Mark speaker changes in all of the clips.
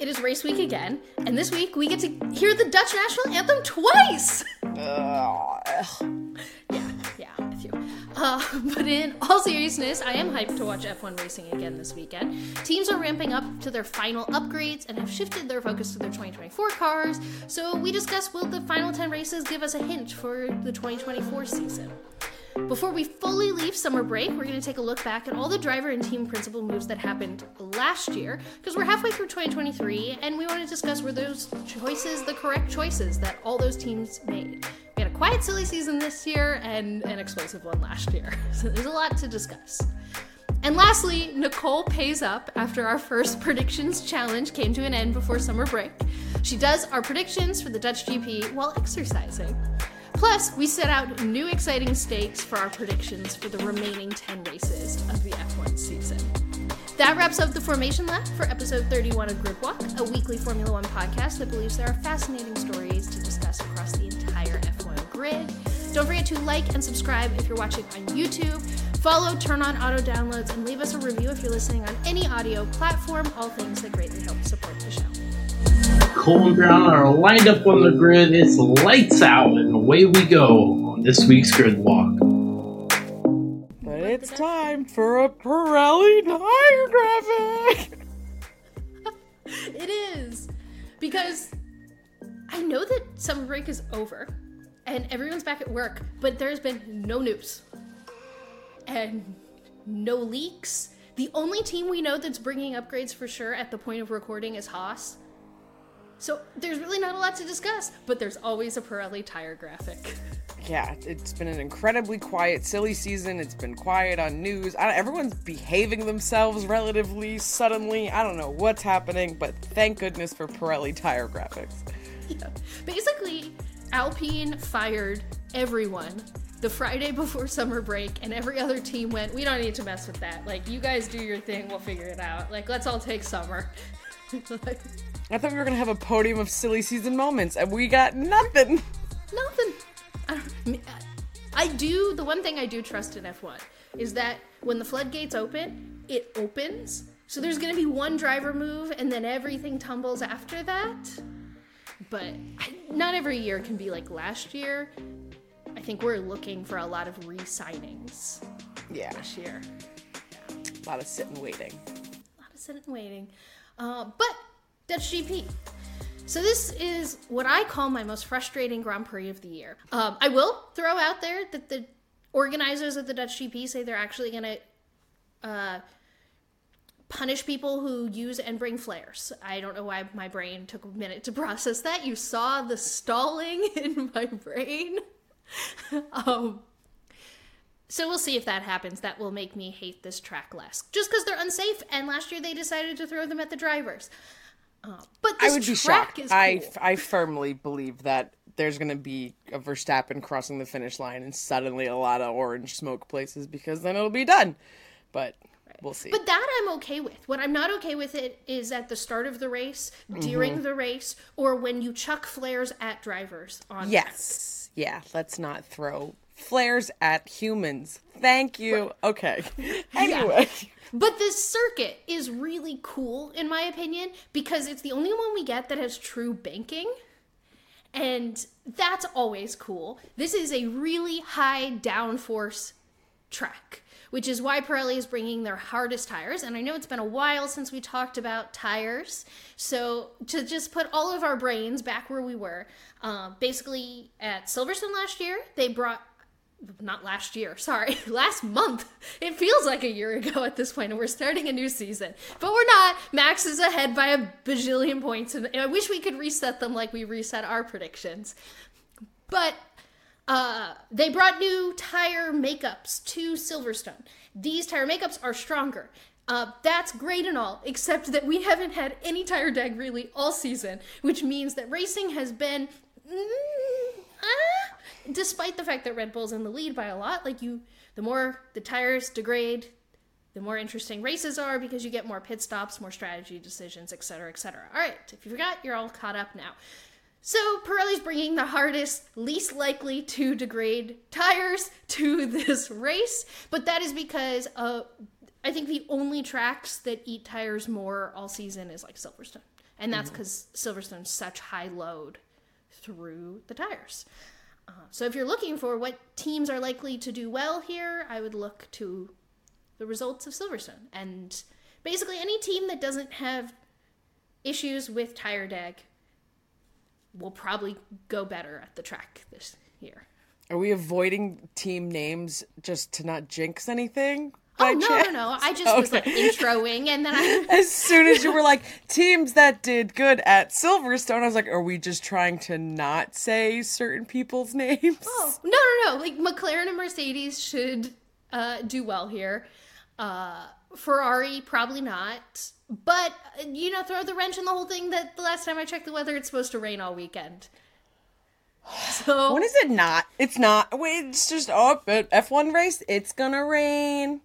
Speaker 1: It is race week again, and this week we get to hear the Dutch national anthem twice. yeah, yeah. Uh, but in all seriousness, I am hyped to watch F1 racing again this weekend. Teams are ramping up to their final upgrades and have shifted their focus to their 2024 cars. So we discuss will the final 10 races give us a hint for the 2024 season. Before we fully leave summer break, we're going to take a look back at all the driver and team principal moves that happened last year, because we're halfway through 2023, and we want to discuss were those choices the correct choices that all those teams made. We had a quiet, silly season this year and an explosive one last year, so there's a lot to discuss. And lastly, Nicole pays up after our first predictions challenge came to an end before summer break. She does our predictions for the Dutch GP while exercising. Plus, we set out new exciting stakes for our predictions for the remaining 10 races of the F1 season. That wraps up the Formation Lap for episode 31 of Grid Walk, a weekly Formula One podcast that believes there are fascinating stories to discuss across the entire F1 grid. Don't forget to like and subscribe if you're watching on YouTube. Follow, turn on auto downloads, and leave us a review if you're listening on any audio platform, all things that greatly help support the show.
Speaker 2: Cole and Brown are lined up on the grid. It's lights out, and away we go on this week's grid walk.
Speaker 3: But it's time for a Pirelli tire graphic.
Speaker 1: It is because I know that summer break is over and everyone's back at work, but there's been no news and no leaks. The only team we know that's bringing upgrades for sure at the point of recording is Haas. So there's really not a lot to discuss, but there's always a Pirelli tire graphic.
Speaker 3: Yeah, it's been an incredibly quiet, silly season. It's been quiet on news. I, everyone's behaving themselves relatively suddenly. I don't know what's happening, but thank goodness for Pirelli tire graphics.
Speaker 1: Yeah. Basically, Alpine fired everyone the Friday before summer break, and every other team went, We don't need to mess with that. Like, you guys do your thing, we'll figure it out. Like, let's all take summer.
Speaker 3: I thought we were gonna have a podium of silly season moments, and we got nothing.
Speaker 1: nothing. I, I do, the one thing I do trust in F1 is that when the floodgates open, it opens. So there's gonna be one driver move, and then everything tumbles after that. But I, not every year can be like last year. I think we're looking for a lot of re signings
Speaker 3: Yeah,
Speaker 1: this year.
Speaker 3: a lot of sitting waiting.
Speaker 1: a lot of sitting and waiting. Uh, but Dutch GP. So this is what I call my most frustrating Grand Prix of the year. Um, I will throw out there that the organizers of the Dutch GP say they're actually going to uh, punish people who use and bring flares. I don't know why my brain took a minute to process that. You saw the stalling in my brain. um, so we'll see if that happens. That will make me hate this track less. Just because they're unsafe, and last year they decided to throw them at the drivers. Uh, but this
Speaker 3: I would be shocked.
Speaker 1: is cool.
Speaker 3: I, I firmly believe that there's going to be a Verstappen crossing the finish line and suddenly a lot of orange smoke places because then it'll be done. But we'll see.
Speaker 1: But that I'm okay with. What I'm not okay with it is at the start of the race, during
Speaker 3: Mm-hmm.
Speaker 1: the race, or when you chuck flares at drivers on
Speaker 3: yes. Yeah, let's not throw flares at humans. Thank you. Okay. Anyway.
Speaker 1: But this circuit is really cool, in my opinion, because it's the only one we get that has true banking. And that's always cool. This is a really high downforce track, which is why Pirelli is bringing their hardest tires. And I know it's been a while since we talked about tires. So, to just put all of our brains back where we were, uh, basically at Silverstone last year, they brought not last year, sorry, last month. It feels like a year ago at this point, and we're starting a new season. But we're not. Max is ahead by a bajillion points, and I wish we could reset them like we reset our predictions. But uh, they brought new tire makeups to Silverstone. These tire makeups are stronger. Uh, that's great and all, except that we haven't had any tire deg really all season, which means that racing has been. mm, despite the fact that Red Bull's in the lead by a lot, like you, the more the tires degrade, the more interesting races are because you get more pit stops, more strategy decisions, etc., etc. All right, if you forgot, you're all caught up now. So Pirelli's bringing the hardest, least likely to degrade tires to this race, but that is because uh, I think the only tracks that eat tires more all season is like Silverstone. And that's because Silverstone's such high load through the tires. Uh, so if you're looking for what teams are likely to do well here, I would look to the results of Silverstone. And basically, any team that doesn't have issues with tire deg will probably go better at the track this year.
Speaker 3: Are we avoiding team names just to not jinx anything?
Speaker 1: Oh no, no,
Speaker 3: chance?
Speaker 1: no! I just was like introing, and then I
Speaker 3: As soon as you were like teams that did good at Silverstone, I was like, are we just trying to not say certain people's names?
Speaker 1: Oh no, no, no! Like McLaren and Mercedes should uh, do well here. Uh, Ferrari probably not, but you know, throw the wrench in the whole thing. That the last time I checked the weather, it's supposed to rain all weekend. So
Speaker 3: When is it not? It's not. Wait, it's just oh, but F1 race. It's gonna rain.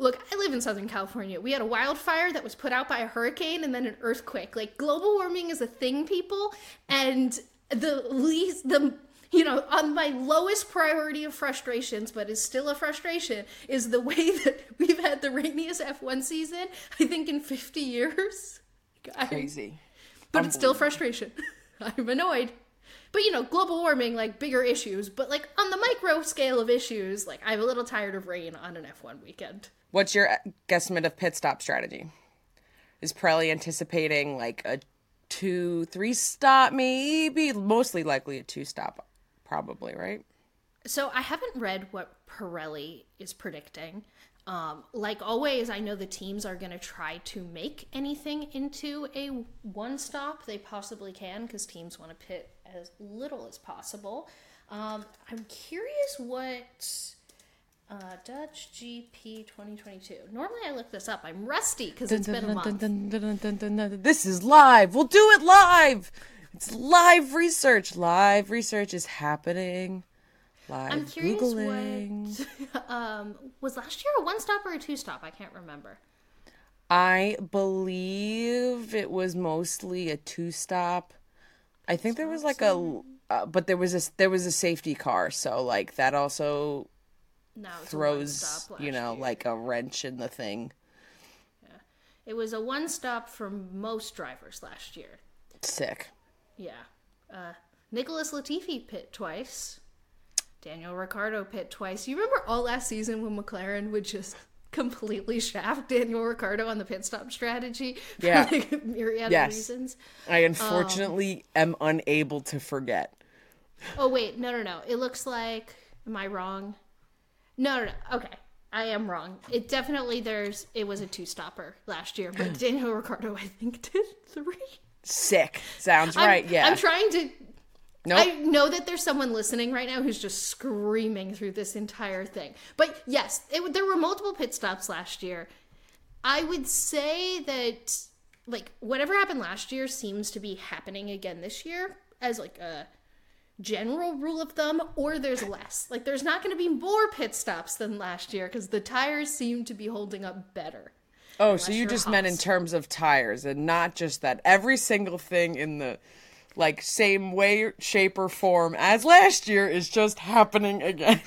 Speaker 1: Look, I live in Southern California. We had a wildfire that was put out by a hurricane and then an earthquake. Like global warming is a thing, people, and the least the you know, on my lowest priority of frustrations, but is still a frustration, is the way that we've had the rainiest F1 season, I think in 50 years.
Speaker 3: Crazy.
Speaker 1: but it's still frustration. I'm annoyed. But you know, global warming, like bigger issues, but like on the micro scale of issues, like I'm a little tired of rain on an F1 weekend.
Speaker 3: What's your uh, guesstimate of pit stop strategy? Is Pirelli anticipating like a two, three stop, maybe mostly likely a two stop, probably, right?
Speaker 1: So I haven't read what Pirelli is predicting. Um, like always, I know the teams are going to try to make anything into a one stop. They possibly can because teams want to pit as little as possible. Um, I'm curious what uh, Dutch GP 2022. Normally I look this up. I'm rusty because it's been a month.
Speaker 3: This is live. We'll do it live. It's live research. Live research is happening. Live
Speaker 1: I'm curious
Speaker 3: Googling.
Speaker 1: what um, was last year a one stop or a two stop. I can't remember.
Speaker 3: I believe it was mostly a two stop. I think there was like a, uh, but there was a there was a safety car, so like that also
Speaker 1: No, it was a
Speaker 3: throws you know
Speaker 1: year.
Speaker 3: like a wrench in the thing.
Speaker 1: Yeah, It was a one stop for most drivers last year.
Speaker 3: Sick.
Speaker 1: Yeah. Uh, Nicholas Latifi pit twice. Daniel Ricciardo pit twice. You remember all last season when McLaren would just completely shaft Daniel Ricciardo on the pit stop strategy for
Speaker 3: Yeah.
Speaker 1: like a myriad
Speaker 3: Yes.
Speaker 1: of reasons?
Speaker 3: I um, unfortunately am unable to forget.
Speaker 1: Oh wait, no, no, no. It looks like. Am I wrong? No, no, no. Okay, I am wrong. It definitely there's. It was a two stopper last year, but Daniel Ricciardo I think did three.
Speaker 3: Sick. Sounds
Speaker 1: I'm-
Speaker 3: right. yeah.
Speaker 1: I'm trying to.
Speaker 3: Nope.
Speaker 1: I know that there's someone listening right now who's just screaming through this entire thing. But yes, it, there were multiple pit stops last year. I would say that like whatever happened last year seems to be happening again this year as like a general rule of thumb or there's less. Like there's not going to be more pit stops than last year cuz the tires seem to be holding up better.
Speaker 3: Oh, so you just meant in terms of tires and not just that every single thing in the like same way, shape, or form as last year is just happening again.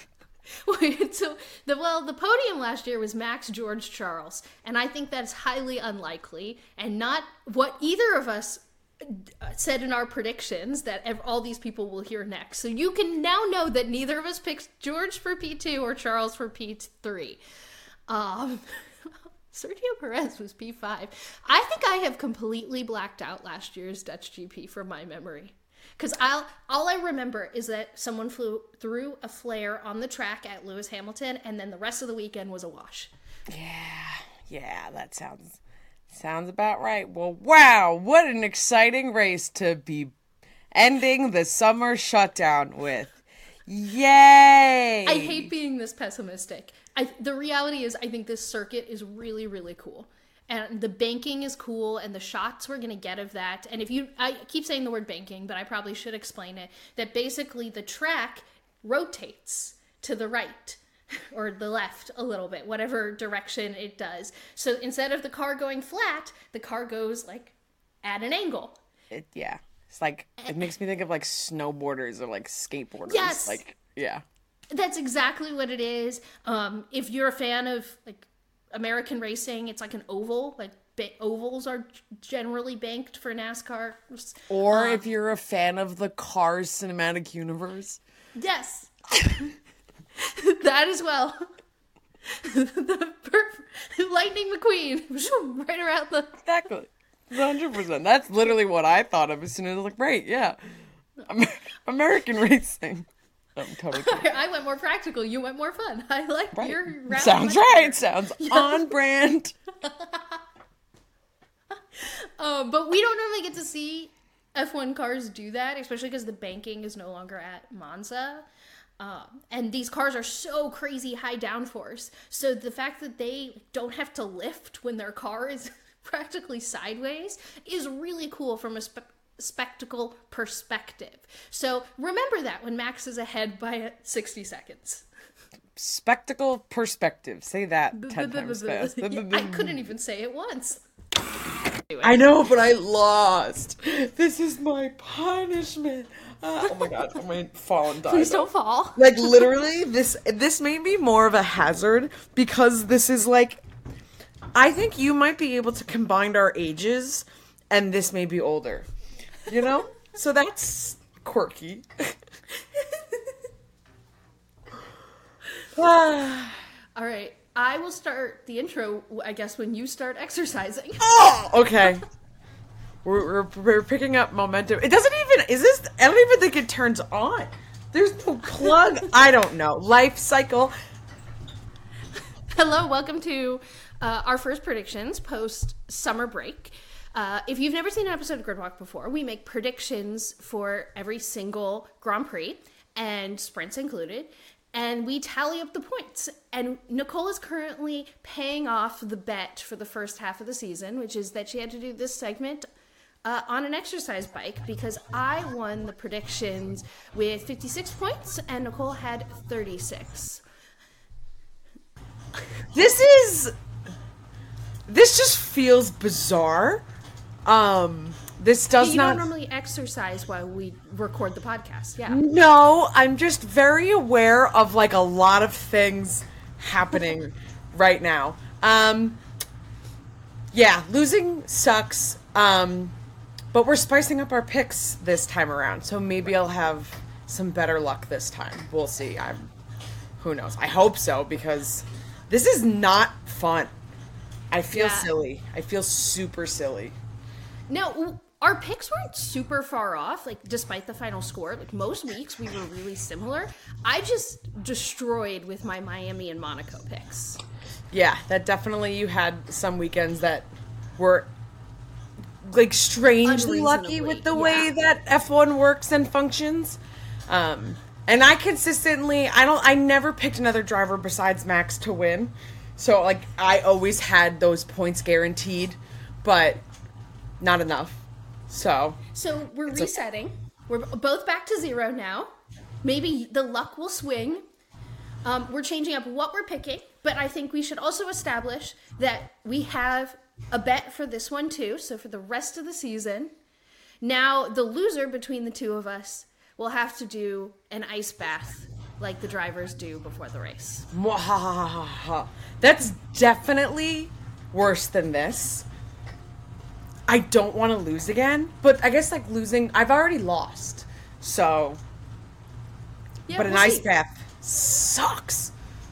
Speaker 1: Wait, so the well, the podium last year was Max George Charles, and I think that's highly unlikely and not what either of us uh, said in our predictions that all these people will hear next. So you can now know that neither of us picked George for P2 or Charles for P3. Um Sergio Perez was P5. I think I have completely blacked out last year's Dutch GP from my memory. Because I'll all I remember is that someone flew threw a flare on the track at Lewis Hamilton, and then the rest of the weekend was a wash.
Speaker 3: Yeah, yeah, that sounds sounds about right. Well, wow, what an exciting race to be ending the summer shutdown with. Yay!
Speaker 1: I hate being this pessimistic. I, the reality is, I think this circuit is really, really cool. And the banking is cool, and the shots we're going to get of that. And if you, I keep saying the word banking, but I probably should explain it that basically the track rotates to the right or the left a little bit, whatever direction it does. So instead of the car going flat, the car goes like at an angle.
Speaker 3: It, yeah, it's like it eh. makes me think of like snowboarders or like skateboarders.
Speaker 1: Yes.
Speaker 3: Like yeah.
Speaker 1: That's exactly what it is. Um, if you're a fan of like American racing, it's like an oval. Like ba- ovals are generally banked for NASCAR.
Speaker 3: Or if you're a fan of the Cars cinematic universe.
Speaker 1: Yes, that as well. the perf- Lightning McQueen, right around the.
Speaker 3: Exactly. 100%. That's literally what I thought of as soon as I was like, right, yeah. American racing. I'm totally kidding.
Speaker 1: I went more practical. You went more fun. I like
Speaker 3: Right.
Speaker 1: your
Speaker 3: Sounds right.
Speaker 1: better.
Speaker 3: Sounds on brand.
Speaker 1: Um, but we don't normally get to see F1 cars do that, especially because the banking is no longer at Monza. Um, and these cars are so crazy high downforce. So the fact that they don't have to lift when their car is practically sideways is really cool from a spe- spectacle perspective. So remember that when Max is ahead by 60 seconds.
Speaker 3: Spectacle perspective. Say that 10 times fast.
Speaker 1: I couldn't even say it once.
Speaker 3: I know, but I lost. This is my punishment. Uh, oh my god, I'm gonna fall and die.
Speaker 1: Please
Speaker 3: though.
Speaker 1: don't fall.
Speaker 3: Like literally, this this may be more of a hazard because this is like, I think you might be able to combine our ages, and this may be older. You know, so that's quirky. Ah.
Speaker 1: All right. I will start the intro, I guess, when you start exercising.
Speaker 3: Oh, okay. We're, we're, we're picking up momentum. It doesn't even, is this, I don't even think it turns on. There's no plug. I don't know. Life cycle.
Speaker 1: Hello, welcome to uh, our first predictions post summer break. Uh, if you've never seen an episode of Grid Walk before, we make predictions for every single Grand Prix and sprints included, and we tally up the points. And Nicole is currently paying off the bet for the first half of the season, which is that she had to do this segment uh, on an exercise bike because I won the predictions with 56 points and Nicole had 36.
Speaker 3: This is, this just feels bizarre. Um, this does
Speaker 1: you
Speaker 3: not.
Speaker 1: don't normally exercise while we record the podcast. Yeah.
Speaker 3: No, I'm just very aware of like a lot of things happening right now. Um yeah, losing sucks. Um but we're spicing up our picks this time around. So maybe I'll have some better luck this time. We'll see. I'm who knows. I hope so because this is not fun. I feel
Speaker 1: Yeah.
Speaker 3: silly. I feel super silly.
Speaker 1: No, w- our picks weren't super far off, like despite the final score. Like most weeks we were really similar. I just destroyed with my Miami and Monaco picks.
Speaker 3: Yeah, that definitely you had some weekends that were like strangely lucky with the way
Speaker 1: yeah.
Speaker 3: that F1 works and functions. Um and I consistently I don't I never picked another driver besides Max to win. So like I always had those points guaranteed, but not enough. So,
Speaker 1: So we're resetting. We're both back to zero now. Maybe the luck will swing. Um, we're changing up what we're picking, but I think we should also establish that we have a bet for this one too. So for the rest of the season, now the loser between the two of us will have to do an ice bath like the drivers do before the race.
Speaker 3: That's definitely worse than this. I don't want to lose again, but I guess like losing, I've already lost. So,
Speaker 1: Yeah,
Speaker 3: but an ice bath sucks.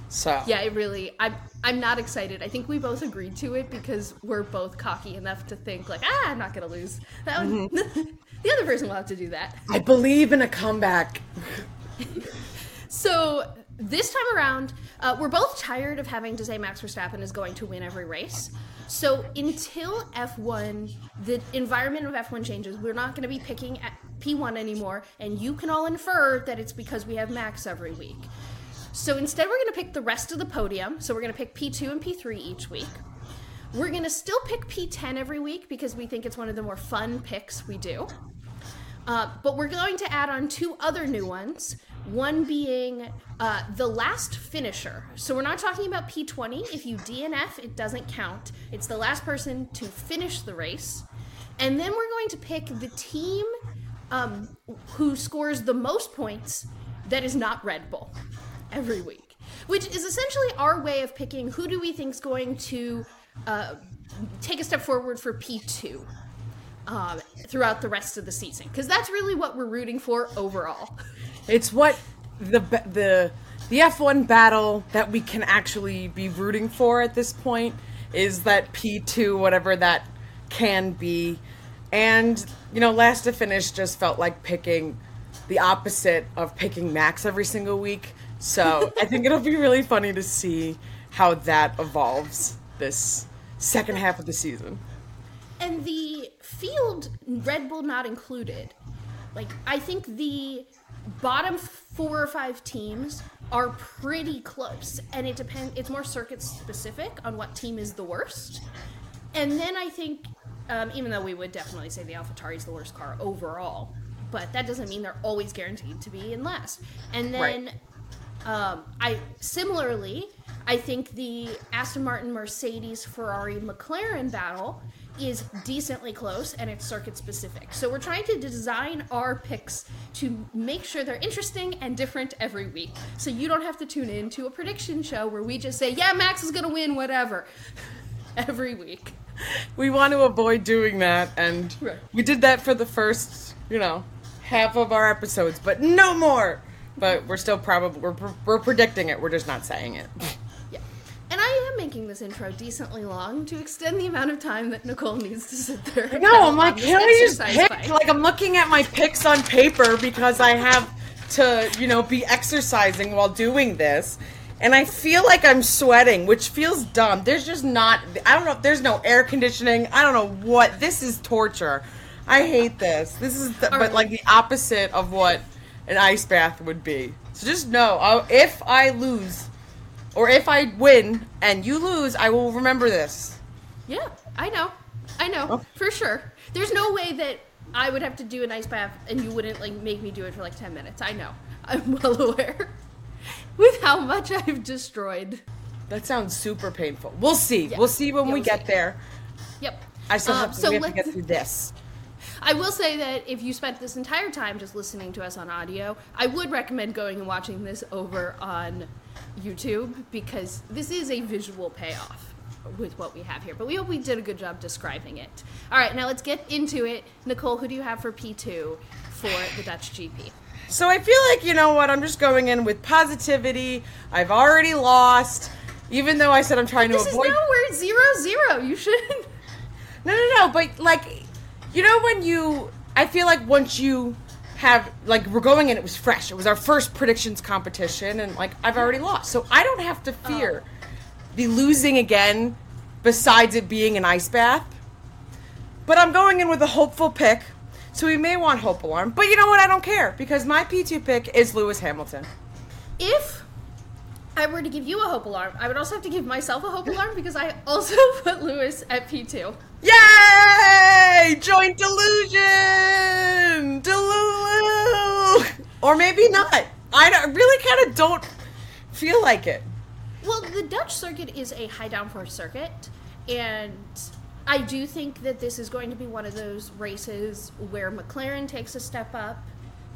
Speaker 3: So,
Speaker 1: Yeah, it really. I'm. I'm not excited. I think we both agreed to it because we're both cocky enough to think like, ah, I'm not gonna lose. That one, the other person will have to do that.
Speaker 3: I believe in a comeback.
Speaker 1: So this time around, uh, we're both tired of having to say Max Verstappen is going to win every race. So until F1, the environment of F1 changes, we're not going to be picking at P1 anymore, and you can all infer that it's because we have Max every week. So instead, we're going to pick the rest of the podium. So we're going to pick P2 and P3 each week. We're going to still pick P10 every week because we think it's one of the more fun picks we do. Uh, but we're going to add on two other new ones. One being uh, the last finisher. So we're not talking about P20. If you DNF, it doesn't count. It's the last person to finish the race. And then we're going to pick the team um, who scores the most points that is not Red Bull every week. which is essentially our way of picking who do we think is going to uh, take a step forward for P2 um, throughout the rest of the season. Because that's really what we're rooting for overall.
Speaker 3: It's what the the the F1 battle that we can actually be rooting for at this point is that P2 whatever that can be. And you know, last to finish just felt like picking the opposite of picking Max every single week. So, I think it'll be really funny to see how that evolves this second half of the season.
Speaker 1: And the field, Red Bull not included, like, I think the bottom four or five teams are pretty close. And it depends, it's more circuit specific on what team is the worst. And then I think, um, even though we would definitely say the AlphaTauri is the worst car overall, but that doesn't mean they're always guaranteed to be in last. And then
Speaker 3: Right.
Speaker 1: um, I similarly, I think the Aston Martin, Mercedes, Ferrari, McLaren battle is decently close and it's circuit specific. So we're trying to design our picks to make sure they're interesting and different every week. So you don't have to tune in to a prediction show where we just say, "Yeah, Max is going to win whatever." every week.
Speaker 3: we want to avoid doing that and
Speaker 1: Right.
Speaker 3: we did that for the first you know half of our episodes but no more but we're still probably we're, we're predicting it we're just not saying it.
Speaker 1: And I am making this intro decently long to extend the amount of time that Nicole needs to sit there.
Speaker 3: no i'm like can we just pick
Speaker 1: bike.
Speaker 3: like i'm looking at my picks on paper because i have to you know be exercising while doing this and i feel like i'm sweating which feels dumb there's just not i don't know if there's no air conditioning i don't know what this is torture i hate this this is the, but
Speaker 1: right.
Speaker 3: like the opposite of what an ice bath would be so just know I'll, if i lose or if i win and you lose i will remember this
Speaker 1: Yeah, I know. I know.
Speaker 3: Oh.
Speaker 1: For sure. There's no way that I would have to do an ice bath and you wouldn't like make me do it for like 10 minutes. I know. I'm well aware. With how much I've destroyed.
Speaker 3: that sounds super painful we'll see
Speaker 1: Yeah.
Speaker 3: we'll see when
Speaker 1: Yeah,
Speaker 3: we
Speaker 1: we'll
Speaker 3: get
Speaker 1: see.
Speaker 3: there
Speaker 1: Yep.
Speaker 3: i still
Speaker 1: Um,
Speaker 3: have to,
Speaker 1: so
Speaker 3: we have to get through this
Speaker 1: I will say that if you spent this entire time just listening to us on audio, I would recommend going and watching this over on YouTube because this is a visual payoff with what we have here. But we hope we did a good job describing it. All right, now let's get into it. Nicole, who do you have for P2 for the Dutch GP?
Speaker 3: So I feel like you know what? I'm just going in with positivity. I've already lost, even though I said I'm trying to
Speaker 1: This is
Speaker 3: avoid.
Speaker 1: now where it's zero zero. You shouldn't.
Speaker 3: No, no, no. But like, you know when you, I feel like once you have like we're going and it was fresh. It was our first predictions competition, and like I've already lost, so I don't have to fear the losing again. Besides it being an ice bath, but I'm going in with a hopeful pick. So we may want hope alarm, but you know what? I don't care because my P2 pick is Lewis Hamilton.
Speaker 1: If I were to give you a hope alarm, I would also have to give myself a hope alarm because I also put Lewis at P2.
Speaker 3: Yay! Joint delusion! Delulu! Or maybe not. I really kind of don't feel like it.
Speaker 1: Well, the Dutch circuit is a high downforce circuit, and I do think that this is going to be one of those races where McLaren takes a step up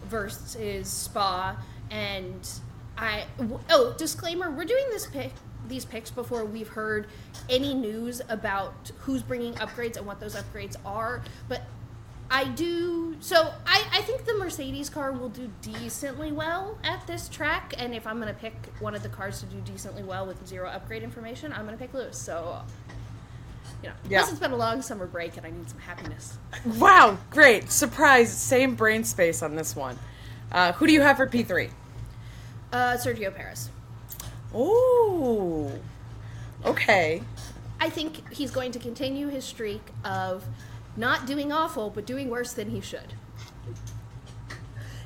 Speaker 1: versus Spa. And I. oh disclaimer: we're doing this pick these picks before we've heard any news about who's bringing upgrades and what those upgrades are, but. I do. So I, I think the Mercedes car will do decently well at this track. And if I'm going to pick one of the cars to do decently well with zero upgrade information, I'm going to pick Lewis. So, you know,
Speaker 3: Yeah.
Speaker 1: plus it's been a long summer break and I need some happiness.
Speaker 3: Wow, great. Surprise, same brain space on this one. Uh, who do you have for P3?
Speaker 1: Uh, Sergio Perez.
Speaker 3: Ooh. Okay.
Speaker 1: I think he's going to continue his streak of not doing awful, but doing worse than he should.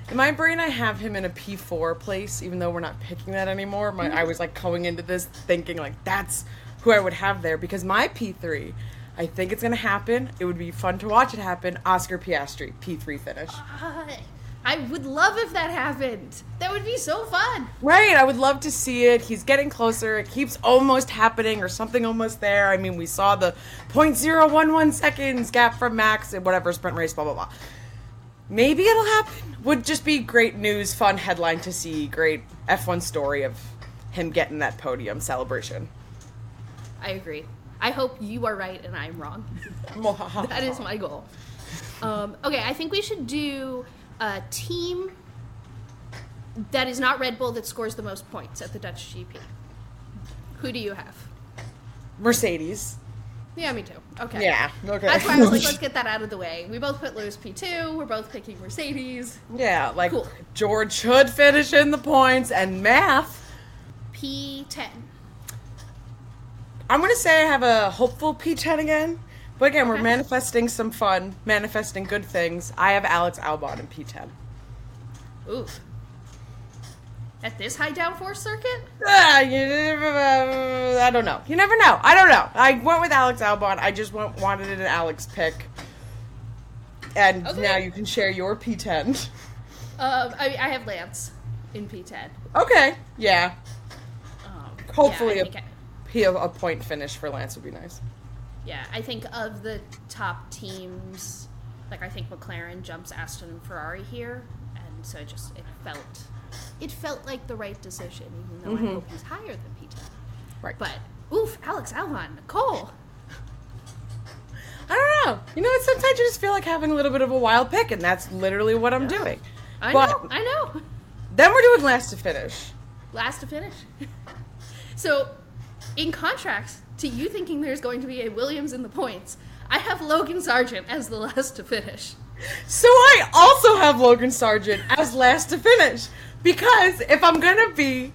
Speaker 3: In my brain, I have him in a P4 place, even though we're not picking that anymore. My, I was like going into this thinking like that's who I would have there because my P3, I think it's gonna happen. It would be fun to watch it happen. Oscar Piastri, P3 finish.
Speaker 1: I, I would love if that happened. That would be so fun.
Speaker 3: Right, I would love to see it. He's getting closer. It keeps almost happening or something almost there. I mean, we saw the 0.011 seconds gap from Max and whatever sprint race, blah, blah, blah. Maybe it'll happen. Would just be great news, fun headline to see. Great F1 story of him getting that podium celebration.
Speaker 1: I agree. I hope you are right and I'm wrong. that is my goal. Um, okay, I think we should do a team that is not Red Bull that scores the most points at the Dutch GP. Who do you have?
Speaker 3: Mercedes.
Speaker 1: Yeah, me too. Okay.
Speaker 3: Yeah. Okay.
Speaker 1: That's why I was like, let's get that out of the way. We both put Lewis P2. We're both picking Mercedes.
Speaker 3: yeah, like
Speaker 1: Cool.
Speaker 3: George should finish in the points and math.
Speaker 1: P10.
Speaker 3: I'm gonna say I have a hopeful P10 again. But again, we're manifesting some fun, manifesting good things. I have Alex Albon in P10.
Speaker 1: Oof. At this high downforce circuit?
Speaker 3: Ah, you, I don't know. You never know. I don't know. I went with Alex Albon. I just went, wanted an Alex pick. And
Speaker 1: Okay.
Speaker 3: now you can share your P10.
Speaker 1: Um, I, I have Lance in P10.
Speaker 3: Okay. Yeah.
Speaker 1: Um,
Speaker 3: Hopefully
Speaker 1: yeah, I
Speaker 3: a-
Speaker 1: think I-
Speaker 3: P a, a point finish for Lance would be nice.
Speaker 1: Yeah, I think of the top teams, like I think McLaren jumps Aston and Ferrari here, and so it just it felt it felt like the right decision, even though I mm-hmm. hope he's higher than P10.
Speaker 3: Right.
Speaker 1: But oof, Alex Albon, Nicole.
Speaker 3: I don't know. You know? Sometimes you just feel like having a little bit of a wild pick, and that's literally what I'm doing.
Speaker 1: I
Speaker 3: But-
Speaker 1: know, I know.
Speaker 3: Then we're doing last to finish.
Speaker 1: Last to finish. so, in contrast to you thinking there's going to be a Williams in the points, I have Logan Sargeant as the last to finish.
Speaker 3: So I also have Logan Sargeant as last to finish. Because if I'm gonna be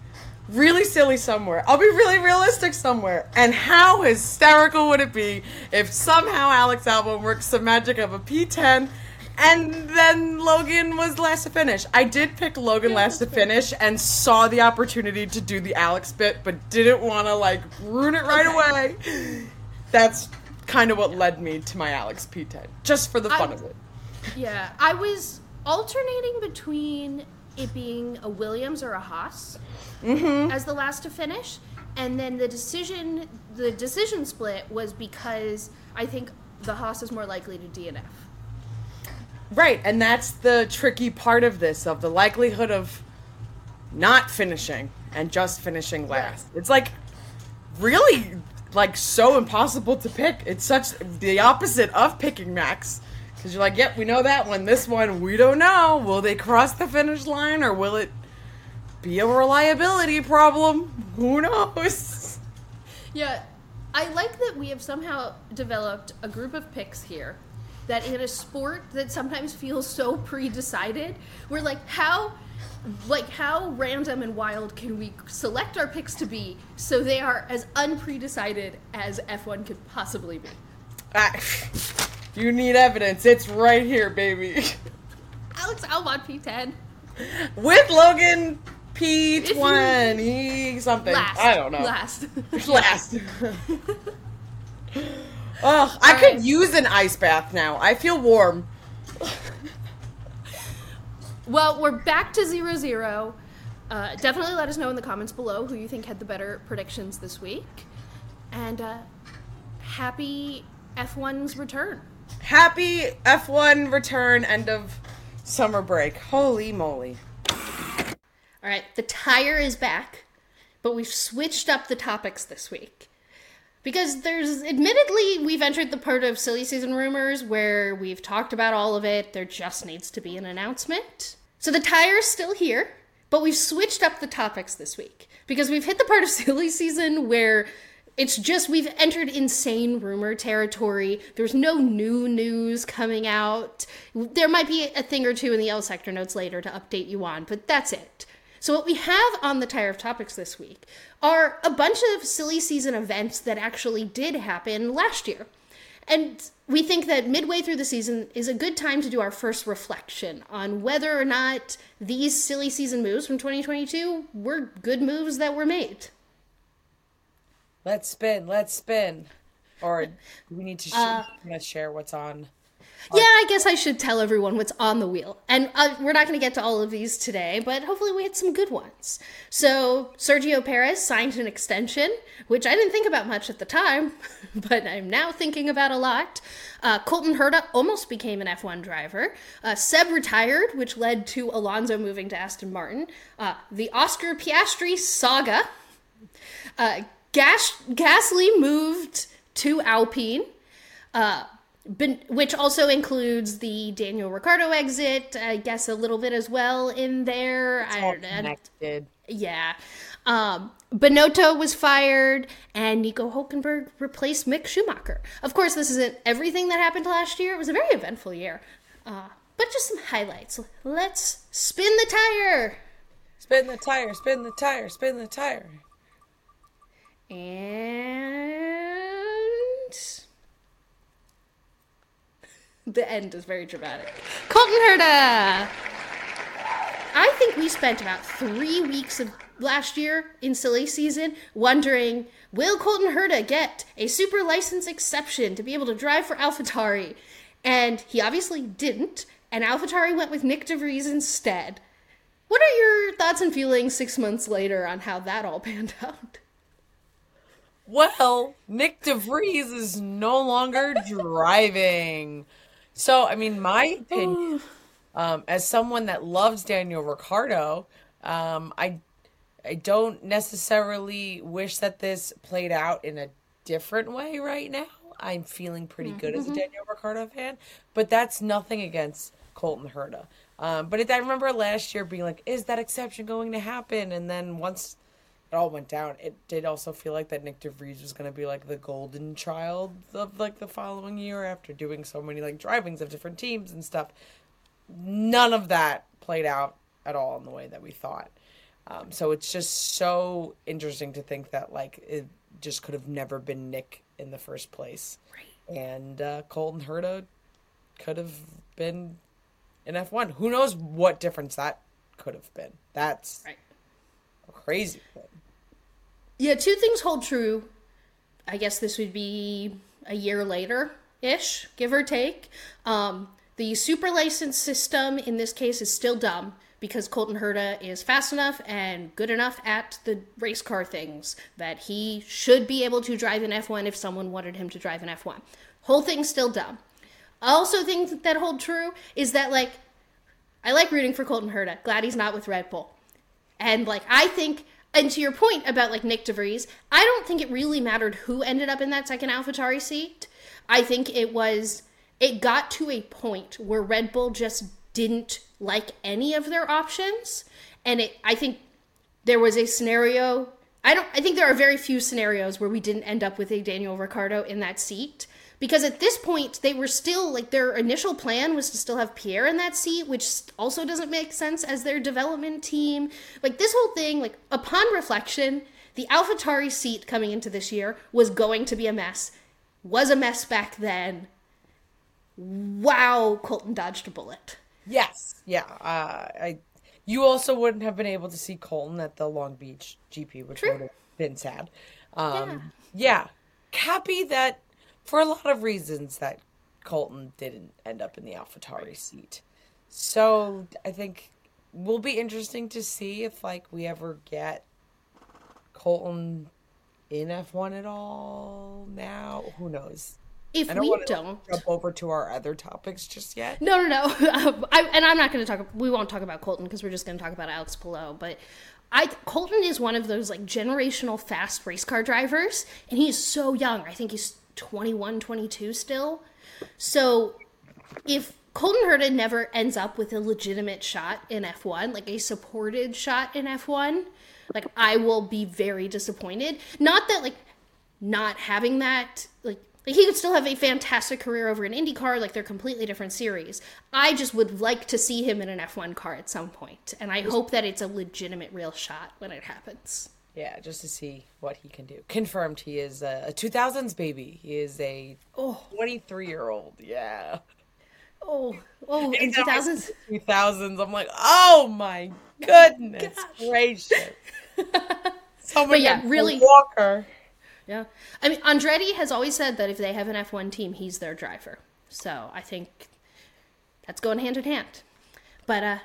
Speaker 3: really silly somewhere, I'll be really realistic somewhere. And how hysterical would it be if somehow Alex Albon works the magic of a P10 and then Logan was last to finish? I did pick Logan last to finish and saw the opportunity to do the Alex bit, but didn't want to like ruin it right away. That's kind of what led me to my Alex P10, just for the fun
Speaker 1: I-
Speaker 3: of it.
Speaker 1: Yeah, I was alternating between it being a Williams or a Haas mm-hmm. as the last to finish, and then the decision the decision split was because I think the Haas is more likely to DNF.
Speaker 3: Right, and that's the tricky part of this of the likelihood of not finishing and just finishing last. It's like really like so impossible to pick. It's such the opposite of picking Max. Cuz you're like, "Yep, we know that one. This one, we don't know. Will they cross the finish line or will it be a reliability problem? Who knows?"
Speaker 1: Yeah, I like that we have somehow developed a group of picks here that in a sport that sometimes feels so pre-decided, we're like how like how random and wild can we select our picks to be so they are as unpre-decided as F1 could possibly be.
Speaker 3: Ah, you need evidence. It's right here, baby.
Speaker 1: Alex Albon P10.
Speaker 3: with Logan P20 something.
Speaker 1: Last.
Speaker 3: I don't know.
Speaker 1: Last.
Speaker 3: Last. Ugh, I could
Speaker 1: right.
Speaker 3: use an ice bath now. I feel warm.
Speaker 1: well, we're back to zero zero. Uh, definitely let us know in the comments below who you think had the better predictions this week. And uh, happy F1's return.
Speaker 3: Happy F1 return, end of summer break. Holy moly.
Speaker 1: All right, the tire is back, but we've switched up the topics this week. Because there's, admittedly, we've entered the part of silly season rumors where we've talked about all of it. There just needs to be an announcement. So the tire's still here, but we've switched up the topics this week. Because we've hit the part of silly season where it's just we've entered insane rumor territory. There's no new news coming out. There might be a thing or two in the L sector notes later to update you on, but that's it. So, what we have on the Tire of Topics this week are a bunch of silly season events that actually did happen last year. And we think that midway through the season is a good time to do our first reflection on whether or not these silly season moves from 2022 were good moves that were made.
Speaker 3: Let's spin, let's spin. Or we need to sh-
Speaker 1: Uh,
Speaker 3: share what's on?
Speaker 1: Yeah, I guess I should tell everyone what's on the wheel. And uh, we're not going to get to all of these today, but hopefully we hit some good ones. So, Sergio Perez signed an extension, which I didn't think about much at the time, but I'm now thinking about a lot. Uh, Colton Herta almost became an F1 driver. Uh, Seb retired, which led to Alonso moving to Aston Martin. Uh, the Oscar Piastri saga Uh, Gas- Gasly moved to Alpine, uh, ben- which also includes the Daniel Ricciardo exit. I guess a little bit as well in there. I
Speaker 3: All
Speaker 1: don't know.
Speaker 3: connected.
Speaker 1: Yeah. Um, Binotto was fired, and Nico Hulkenberg replaced Mick Schumacher. Of course, this isn't everything that happened last year. It was a very eventful year. Uh, but just some highlights. Let's spin the tire.
Speaker 3: Spin the tire, spin the tire, spin the tire.
Speaker 1: And the end is very dramatic. Colton Herta. I think we spent about three weeks of last year in silly season wondering will Colton Herta get a super license exception to be able to drive for AlphaTauri? And he obviously didn't, and AlphaTauri went with Nyck de Vries instead. What are your thoughts and feelings six months later on how that all panned out?
Speaker 3: Well, Nyck de Vries is no longer driving. So, I mean, my opinion, um, as someone that loves Daniel Ricciardo, um, I, I don't necessarily wish that this played out in a different way right now. I'm feeling pretty good as a Daniel Ricciardo fan, but that's nothing against Colton Herta. Um, but it, I remember last year being like, is that exception going to happen? And then once it all went down, it did also feel like that Nyck de Vries was going to be like the golden child of like the following year after doing so many like drivings of different teams and stuff. None of that played out at all in the way that we thought. Um, so it's just so interesting to think that like it just could have never been Nick in the first place, right? And uh, Colton Herta could have been in F one. Who knows what difference that could have been? That's
Speaker 1: Right.
Speaker 3: a crazy thing.
Speaker 1: Yeah, two things hold true. I guess this would be a year later ish, give or take. Um, the super license system in this case is still dumb because Colton Herta is fast enough and good enough at the race car things that he should be able to drive an F1 if someone wanted him to drive an F1. Whole thing's still dumb. Also, things that hold true is that, like, I like rooting for Colton Herta. Glad he's not with Red Bull. And like I think and to your point about like Nyck de Vries, I don't think it really mattered who ended up in that second AlphaTauri seat. I think it was it got to a point where Red Bull just didn't like any of their options and it I think there was a scenario I don't I think there are very few scenarios where we didn't end up with a Daniel Ricciardo in that seat because at this point they were still like their initial plan was to still have Pierre in that seat which also doesn't make sense as their development team like this whole thing like upon reflection the AlphaTauri seat coming into this year was going to be a mess was a mess back then wow Colton dodged a bullet
Speaker 3: Yes. Yeah. Uh, I. You also wouldn't have been able to see Colton at the Long Beach GP, which
Speaker 1: True.
Speaker 3: would have been sad. Um, yeah. Happy that for a lot of reasons that Colton didn't end up in the AlphaTauri seat. So I think will be interesting to see if like we ever get Colton in F1 at all now. Who knows?
Speaker 1: if
Speaker 3: don't
Speaker 1: we
Speaker 3: want to
Speaker 1: don't
Speaker 3: jump over to our other topics just yet.
Speaker 1: No, no, no. I, and I'm not going to talk. We won't talk about Colton because we're just going to talk about Alex Palou. But I Colton is one of those like generational fast race car drivers, and he's so young. I think he's 21, 22 still. So if Colton Herta never ends up with a legitimate shot in F1, like a supported shot in F1, like I will be very disappointed. Not that like not having that like like he could still have a fantastic career over in IndyCar, like they're completely different series. I just would like to see him in an F1 car at some point, and I hope that it's a legitimate real shot when it happens.
Speaker 3: Yeah, just to see what he can do. Confirmed he is a, a 2000s baby. He is a
Speaker 1: Oh,
Speaker 3: 23 year old. Yeah.
Speaker 1: oh, oh! In two thousands,
Speaker 3: 2000s. I'm like, oh my goodness gracious. Someone
Speaker 1: yeah, really-
Speaker 3: Walker.
Speaker 1: yeah. I mean, Andretti has always said that if they have an F1 team, he's their driver. So I think that's going hand in hand. But uh,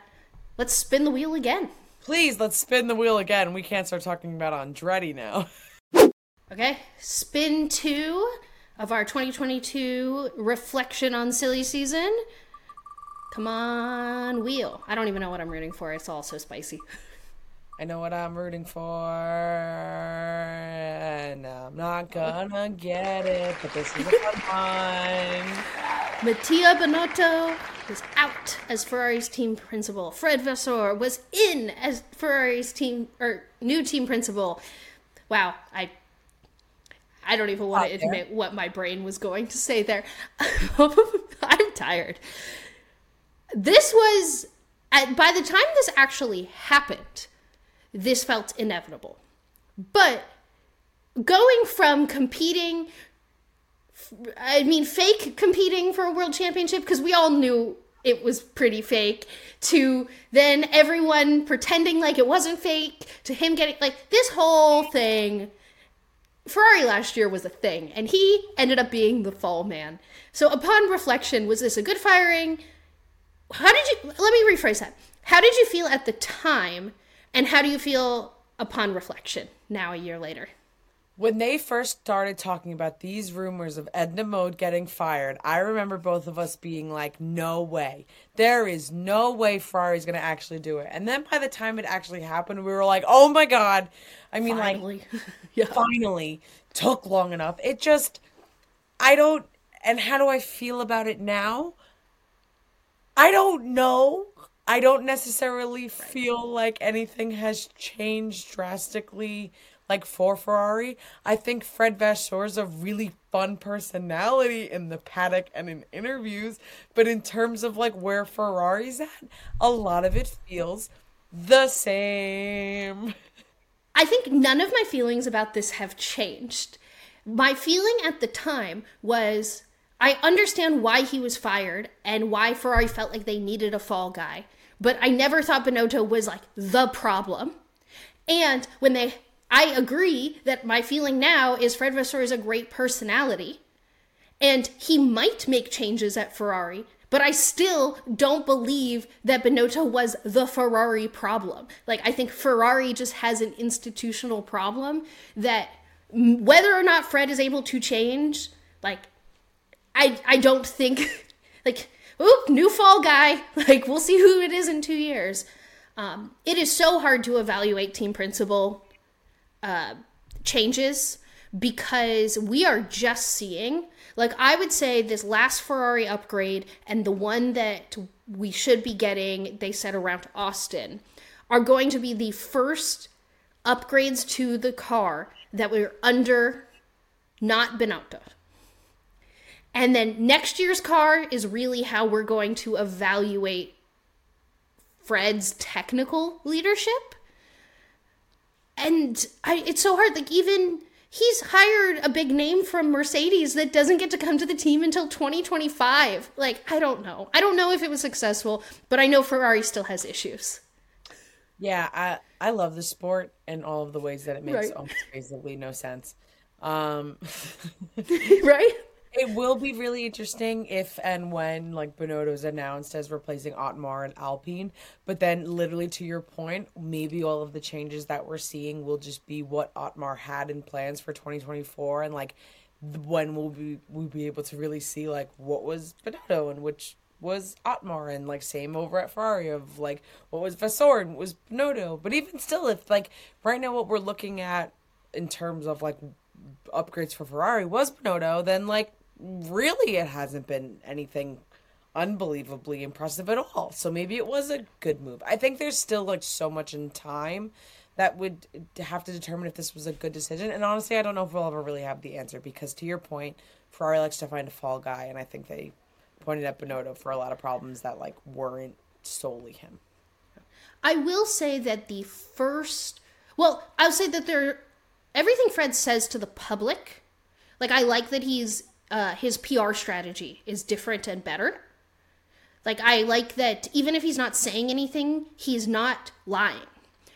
Speaker 1: let's spin the wheel again.
Speaker 3: Please, let's spin the wheel again. We can't start talking about Andretti now.
Speaker 1: Okay, spin two of our 2022 reflection on silly season. Come on, wheel. I don't even know what I'm rooting for. It's all so spicy.
Speaker 3: I know what I'm rooting for, and I'm not gonna get it, but this is a fun one.
Speaker 1: Mattia Binotto was out as Ferrari's team principal. Fred Vasseur was in as Ferrari's team or new team principal. Wow, I I don't even want to admit what my brain was going to say there. I'm tired. This was by the time this actually happened, this felt inevitable. But going from competing I mean, fake competing for a world championship because we all knew it was pretty fake. To then everyone pretending like it wasn't fake. To him getting like this whole thing. Ferrari last year was a thing, and he ended up being the fall man. So, upon reflection, was this a good firing? How did you? Let me rephrase that. How did you feel at the time, and how do you feel upon reflection now, a year later?
Speaker 3: When they first started talking about these rumors of Edna Mode getting fired, I remember both of us being like, no way. There is no way Ferrari's going to actually do it. And then by the time it actually happened, we were like, oh my God. I mean, like,
Speaker 1: Finally, yeah.
Speaker 3: finally took long enough. It just, I don't, and how do I feel about it now? I don't know. I don't necessarily feel like anything has changed drastically, like for Ferrari. I think Fred Vasseur's a really fun personality in the paddock and in interviews, but in terms of like where Ferrari's at, a lot of it feels the same.
Speaker 1: I think none of my feelings about this have changed. My feeling at the time was I understand why he was fired and why Ferrari felt like they needed a fall guy, but I never thought Binotto was like the problem. And when they, I agree that my feeling now is Fred Vasseur is a great personality and he might make changes at Ferrari, but I still don't believe that Binotto was the Ferrari problem. Like, I think Ferrari just has an institutional problem that whether or not Fred is able to change, like, I, I don't think, like, oop, new fall guy. Like, we'll see who it is in two years. Um, it is so hard to evaluate team principal uh, changes because we are just seeing like i would say this last ferrari upgrade and the one that we should be getting they said around austin are going to be the first upgrades to the car that were under not binotto. And then next year's car is really how we're going to evaluate fred's technical leadership and I, it's so hard. Like even he's hired a big name from Mercedes that doesn't get to come to the team until 2025. Like I don't know. I don't know if it was successful, but I know Ferrari still has issues.
Speaker 3: Yeah, I I love the sport and all of the ways that it makes
Speaker 1: Right.
Speaker 3: almost basically no sense. Um,
Speaker 1: right?
Speaker 3: It will be really interesting if and when like Binotto is announced as replacing Otmar and Alpine. But then, literally to your point, maybe all of the changes that we're seeing will just be what Otmar had in plans for 2024, and like when will we we'll be able to really see like what was Binotto and which was Otmar and like same over at Ferrari of like what was Vasseur and what was Binotto. But even still, if like right now what we're looking at in terms of like upgrades for Ferrari was Binotto, then like really it hasn't been anything unbelievably impressive at all. So maybe it was a good move. I think there's still like so much in time that would have to determine if this was a good decision. And honestly, I don't know if we'll ever really have the answer because to your point, Ferrari likes to find a fall guy, and I think they pointed at Binotto for a lot of problems that like weren't solely him.
Speaker 1: I will say that the first, well, I'll say that there, everything Fred says to the public, like I like that he's uh, his PR strategy is different and better. Like I like that even if he's not saying anything, he's not lying.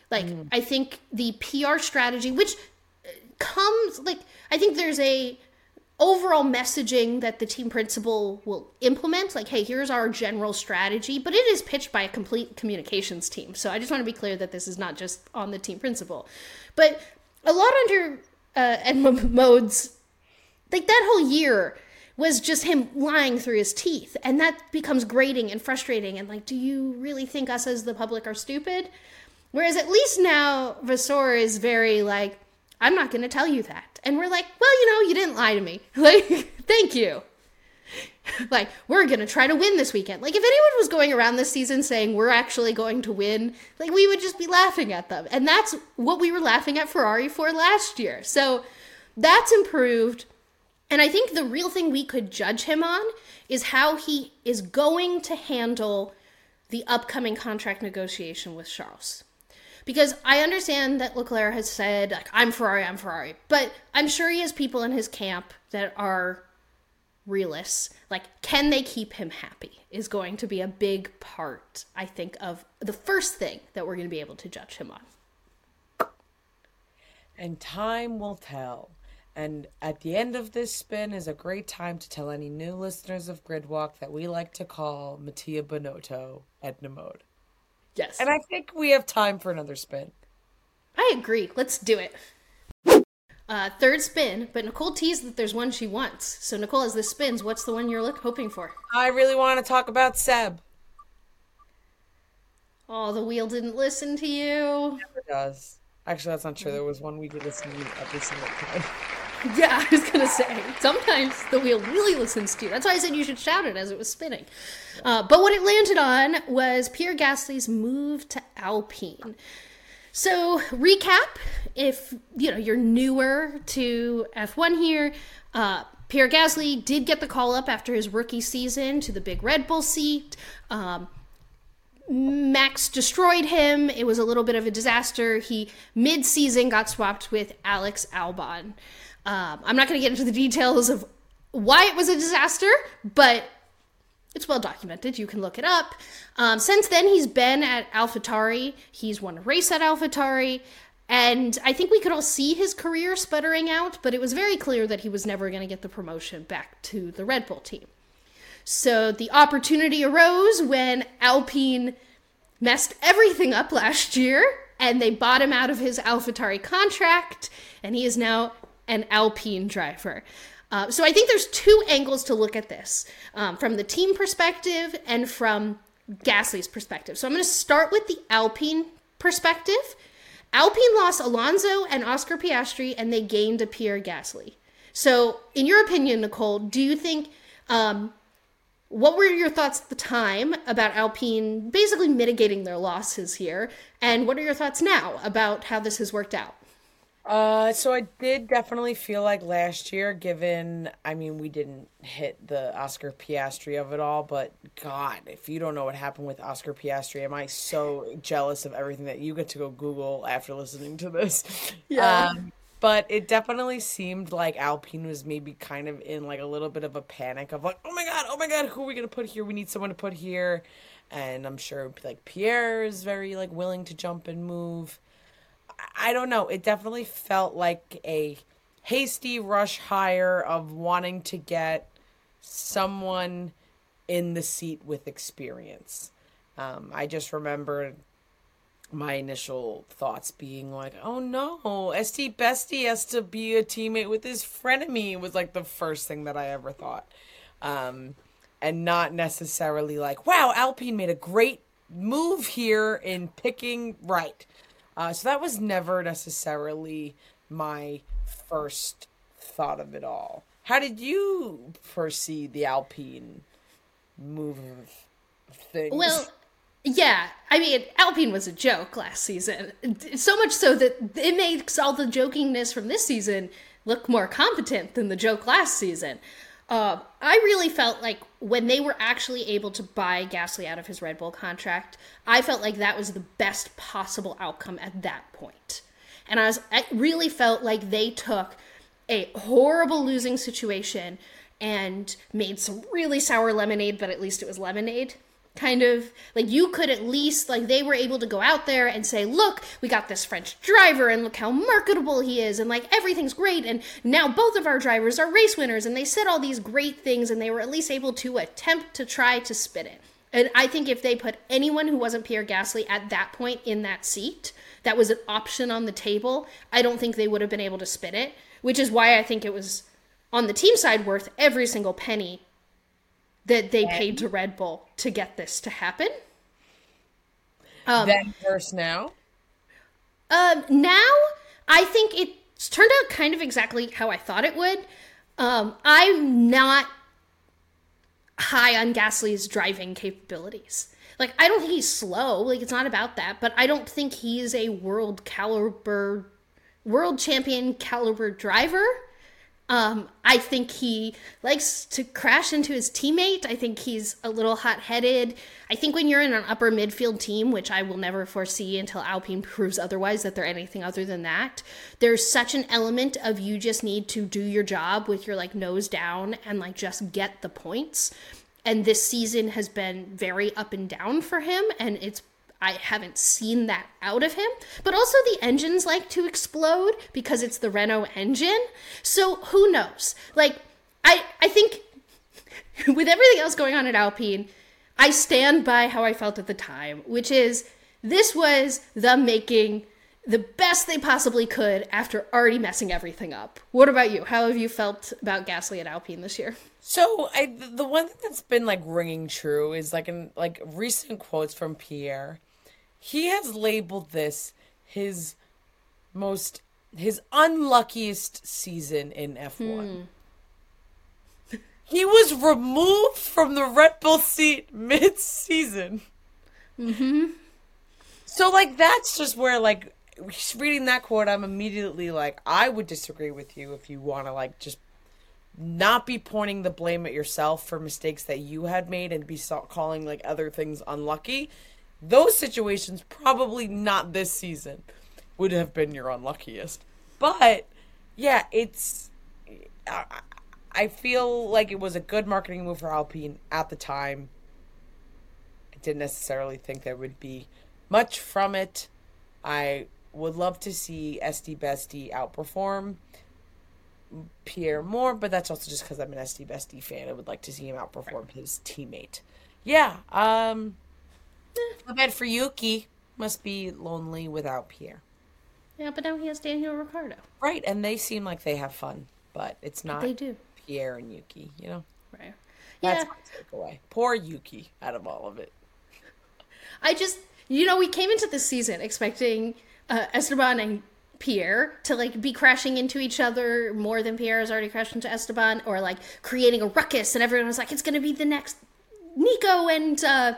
Speaker 1: Like I think the PR strategy, which uh, comes like I think there's a overall messaging that the team principal will implement like hey here's our general strategy but it is pitched by a complete communications team so i just want to be clear that this is not just on the team principal but a lot under uh, Edna Mode's like that whole year was just him lying through his teeth and that becomes grating and frustrating and like do you really think us as the public are stupid Whereas at least now Vasseur is very like, I'm not going to tell you that. And we're like, well, you know, you didn't lie to me. Like, thank you. like, we're going to try to win this weekend. Like, if anyone was going around this season saying we're actually going to win, like, we would just be laughing at them. And that's what we were laughing at Ferrari for last year. So that's improved. And I think the real thing we could judge him on is how he is going to handle the upcoming contract negotiation with Charles. Because I understand that Leclerc has said, like, I'm Ferrari, I'm Ferrari. But I'm sure he has people in his camp that are realists. Like, can they keep him happy? Is going to be a big part, I think, of the first thing that we're going to be able to judge him on.
Speaker 3: And time will tell. And at the end of this spin is a great time to tell any new listeners of Grid Walk that we like to call Mattia Binotto Edna Mode.
Speaker 1: Yes.
Speaker 3: And I think we have time for another spin.
Speaker 1: I agree. Let's do it. Uh, third spin, but Nicole teased that there's one she wants. So Nicole, as this spins, what's the one you're look- hoping for?
Speaker 3: I really want to talk about Seb.
Speaker 1: Oh, the wheel didn't listen to you.
Speaker 3: It does. Actually, that's not true. There was one we did listen to every single time.
Speaker 1: Yeah, I was gonna say sometimes the wheel really listens to you. That's why I said you should shout it as it was spinning. Uh, but what it landed on was Pierre Gasly's move to Alpine. So recap: if you know you're newer to F1 here, uh, Pierre Gasly did get the call up after his rookie season to the big Red Bull seat. Um, Max destroyed him. It was a little bit of a disaster. He mid-season got swapped with Alex Albon. Um, I'm not going to get into the details of why it was a disaster, but it's well documented. You can look it up. Um, since then, he's been at AlphaTauri. He's won a race at AlphaTauri. And I think we could all see his career sputtering out, but it was very clear that he was never going to get the promotion back to the Red Bull team. So the opportunity arose when Alpine messed everything up last year and they bought him out of his AlphaTauri contract, and he is now an Alpine driver. Uh, so I think there's two angles to look at this um, from the team perspective and from Gasly's perspective. So I'm going to start with the Alpine perspective. Alpine lost Alonso and Oscar Piastri, and they gained a Pierre Gasly. So, in your opinion, Nicole, do you think um, what were your thoughts at the time about Alpine basically mitigating their losses here? And what are your thoughts now about how this has worked out?
Speaker 3: Uh, so I did definitely feel like last year, given, I mean, we didn't hit the Oscar Piastri of it all, but God, if you don't know what happened with Oscar Piastri, am I so jealous of everything that you get to go Google after listening to this?
Speaker 1: Yeah.
Speaker 3: Um, but it definitely seemed like Alpine was maybe kind of in like a little bit of a panic of like, oh my God, oh my God, who are we going to put here? We need someone to put here. And I'm sure like Pierre is very like willing to jump and move. I don't know. It definitely felt like a hasty rush hire of wanting to get someone in the seat with experience. Um, I just remember my initial thoughts being like, "Oh no, St. Bestie has to be a teammate with his frenemy." Was like the first thing that I ever thought, um, and not necessarily like, "Wow, Alpine made a great move here in picking right." Uh, so that was never necessarily my first thought of it all. How did you foresee the Alpine move of things?
Speaker 1: Well, yeah, I mean, Alpine was a joke last season. So much so that it makes all the jokingness from this season look more competent than the joke last season. Uh, I really felt like when they were actually able to buy Gasly out of his Red Bull contract, I felt like that was the best possible outcome at that point. And I was, I really felt like they took a horrible losing situation and made some really sour lemonade, but at least it was lemonade kind of like you could at least like they were able to go out there and say look we got this french driver and look how marketable he is and like everything's great and now both of our drivers are race winners and they said all these great things and they were at least able to attempt to try to spin it. And i think if they put anyone who wasn't pierre gasly at that point in that seat that was an option on the table i don't think they would have been able to spin it which is why i think it was on the team side worth every single penny that they paid to Red Bull to get this to happen.
Speaker 3: Um, then versus now.
Speaker 1: Um, now I think it's turned out kind of exactly how I thought it would. Um, I'm not high on Gasly's driving capabilities. Like, I don't think he's slow. Like, it's not about that. But I don't think he's a world caliber, world champion caliber driver. Um, I think he likes to crash into his teammate. I think he's a little hot headed. I think when you're in an upper midfield team, which I will never foresee until Alpine proves otherwise that they're anything other than that, there's such an element of you just need to do your job with your like nose down and like just get the points. And this season has been very up and down for him, and it's I haven't seen that out of him. But also, the engines like to explode because it's the Renault engine. So who knows? Like, I I think with everything else going on at Alpine, I stand by how I felt at the time, which is this was them making the best they possibly could after already messing everything up. What about you? How have you felt about Gasly at Alpine this year?
Speaker 3: So I the one thing that's been like ringing true is like in like recent quotes from Pierre. He has labeled this his most his unluckiest season in F1. He was removed from the Red Bull seat mid-season. Mm-hmm. So like that's just where like reading that quote I'm immediately like I would disagree with you if you want to like just not be pointing the blame at yourself for mistakes that you had made and be calling like other things unlucky. Those situations probably not this season would have been your unluckiest. But yeah, it's I, feel like it was a good marketing move for Alpine at the time. I didn't necessarily think there would be much from it. I would love to see SD Bestie outperform Pierre more, but that's also just because I'm an SD Bestie fan. I would like to see him outperform his teammate. Yeah, um, I bet for Yuki must be lonely without Pierre.
Speaker 1: Yeah, but now he has Daniel Ricciardo.
Speaker 3: Right, and they seem like they have fun, but it's not
Speaker 1: They do.
Speaker 3: Pierre and Yuki, you know?
Speaker 1: Right.
Speaker 3: That's
Speaker 1: Yeah.
Speaker 3: my takeaway. Poor Yuki out of all of it.
Speaker 1: I just, you know, we came into this season expecting uh, Esteban and Pierre to like be crashing into each other more than Pierre has already crashed into Esteban, or like creating a ruckus, and everyone was like, it's going to be the next Nico and uh,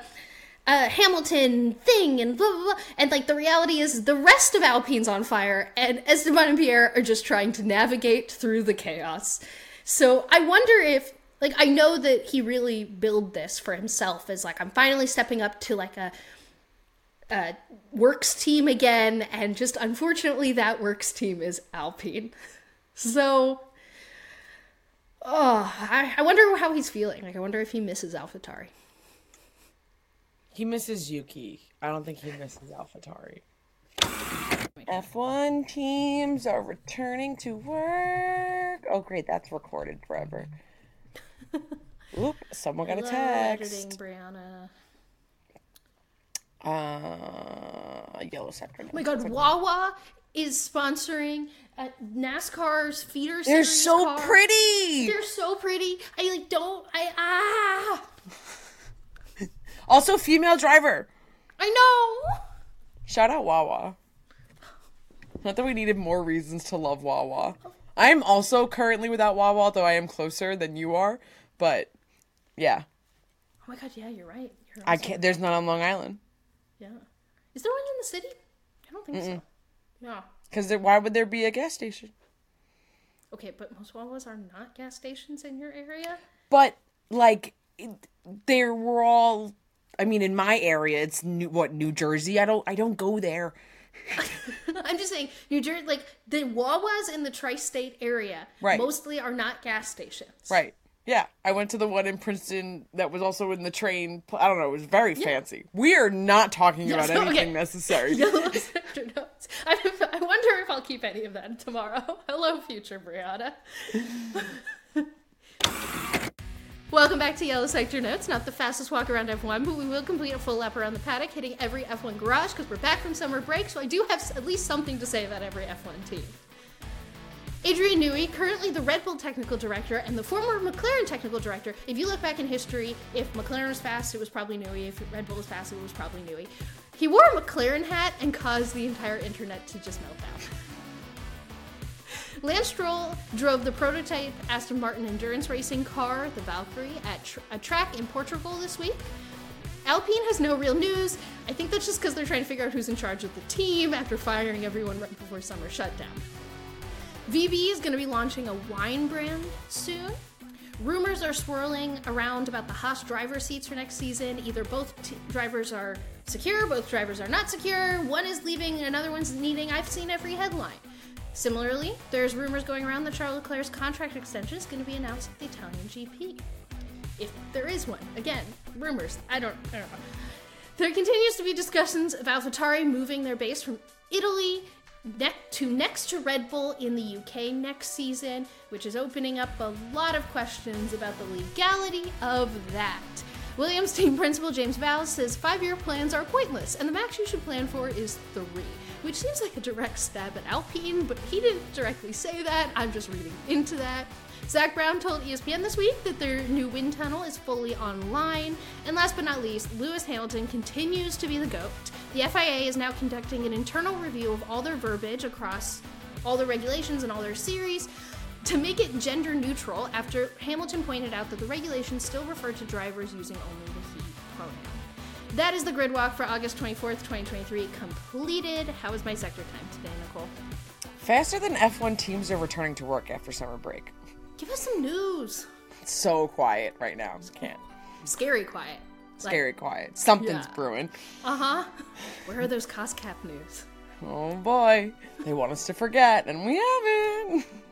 Speaker 1: uh, Hamilton thing, and blah, blah, blah. And like the reality is, the rest of Alpine's on fire, and Esteban and Pierre are just trying to navigate through the chaos. So I wonder if like I know that he really billed this for himself as like I'm finally stepping up to like a uh, works team again, and just unfortunately, that works team is Alpine. So, oh, I, I wonder how he's feeling. Like, I wonder if he misses AlphaTauri.
Speaker 3: He misses Yuki. I don't think he misses AlphaTauri. F1 teams are returning to work. Oh, great. That's recorded forever. Oop, someone got a text.
Speaker 1: Editing,
Speaker 3: text.
Speaker 1: Briana.
Speaker 3: Uh, yellow sector.
Speaker 1: Oh my god, Wawa is sponsoring uh, NASCAR's feeder series.
Speaker 3: They're so
Speaker 1: car.
Speaker 3: pretty.
Speaker 1: They're so pretty. I like don't. I ah.
Speaker 3: Also, female driver.
Speaker 1: I know.
Speaker 3: Shout out Wawa. Not that we needed more reasons to love Wawa. I am also currently without Wawa, though I am closer than you are. But yeah,
Speaker 1: Oh my god, yeah, you're right. You're
Speaker 3: I can't. There's none on Long Island
Speaker 1: Yeah. Is there one in the city? I don't think so. No.
Speaker 3: because why would there be a gas station?
Speaker 1: Okay, but most Wawas are not gas stations in your area.
Speaker 3: But like, it- there were all. I mean, in my area, it's new, what New Jersey. I don't. I don't go there.
Speaker 1: I'm just saying, New Jersey, like the Wawas in the tri-state area,
Speaker 3: Right.
Speaker 1: mostly are not gas stations.
Speaker 3: Right. Yeah, I went to the one in Princeton that was also in the train. I don't know. It was very fancy. We are not talking about
Speaker 1: Yes, okay.
Speaker 3: anything necessary.
Speaker 1: Sector notes. I, I wonder if I'll keep any of that tomorrow. Hello, future Briana. Welcome back to Yellow Sector Notes. Not the fastest walk around F1, but we will complete a full lap around the paddock, hitting every F1 garage because we're back from summer break. So I do have at least something to say about every F1 team. Adrian Newey, currently the Red Bull technical director and the former McLaren technical director. If you look back in history, if McLaren was fast, it was probably Newey. If Red Bull was fast, it was probably Newey. He wore a McLaren hat and caused the entire internet to just melt down. Lance Stroll drove the prototype Aston Martin endurance racing car, the Valkyrie, at tr- a track in Portugal this week. Alpine has no real news. I think that's just because they're trying to figure out who's in charge of the team after firing everyone right before summer shutdown. VB is going to be launching a wine brand soon. Rumors are swirling around about the Haas driver seats for next season. Either both t- drivers are secure, both drivers are not secure, one is leaving, another one's needing. I've seen every headline. Similarly, there's rumors going around that Charles Leclerc's contract extension is going to be announced at the Italian GP. If there is one. Again, rumors. I don't, I don't know. There continues to be discussions of AlphaTauri moving their base from Italy to next to Red Bull in the UK next season, which is opening up a lot of questions about the legality of that. Williams team principal James Vowles says five year plans are pointless, and the max you should plan for is three, which seems like a direct stab at Alpine, but he didn't directly say that. I'm just reading into that. Zak Brown told ESPN this week that their new wind tunnel is fully online. And last but not least, Lewis Hamilton continues to be the GOAT. The FIA is now conducting an internal review of all their verbiage across all the regulations and all their series to make it gender neutral after Hamilton pointed out that the regulations still refer to drivers using only the he pronoun. That is the grid walk for August 24th, 2023 completed. How was my sector time today, Nicole?
Speaker 3: Faster than F1 teams are returning to work after summer break.
Speaker 1: Give us some news.
Speaker 3: It's so quiet right now. Just can't.
Speaker 1: Scary quiet.
Speaker 3: Scary quiet. Something's
Speaker 1: Yeah.
Speaker 3: brewing.
Speaker 1: Uh huh. Where are those cost cap news?
Speaker 3: Oh boy. They want us to forget, and we haven't.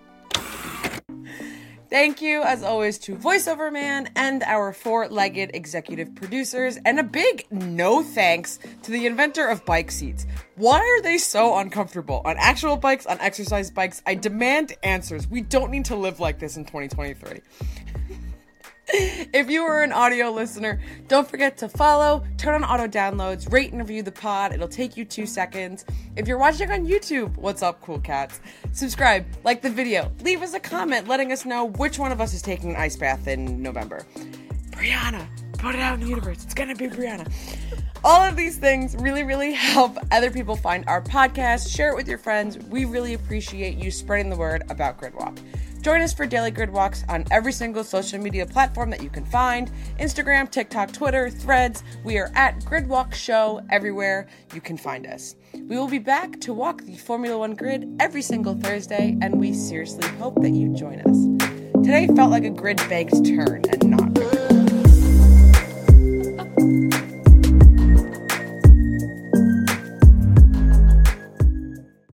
Speaker 3: Thank you, as always, to VoiceOver Man and our four legged executive producers, and a big no thanks to the inventor of bike seats. Why are they so uncomfortable? On actual bikes, on exercise bikes? I demand answers. We don't need to live like this in 2023. If you are an audio listener, don't forget to follow, turn on auto downloads, rate and review the pod. It'll take you two seconds. If you're watching on YouTube, what's up, cool cats? Subscribe, like the video, leave us a comment letting us know which one of us is taking an ice bath in November. Briana, put it out in the universe. It's gonna be Briana. All of these things really, really help other people find our podcast. Share it with your friends. We really appreciate you spreading the word about Grid Walk. Join us for daily grid walks on every single social media platform that you can find Instagram, TikTok, Twitter, Threads. We are at Gridwalk Show everywhere you can find us. We will be back to walk the Formula One grid every single Thursday, and we seriously hope that you join us. Today felt like a grid baked turn and not. Really.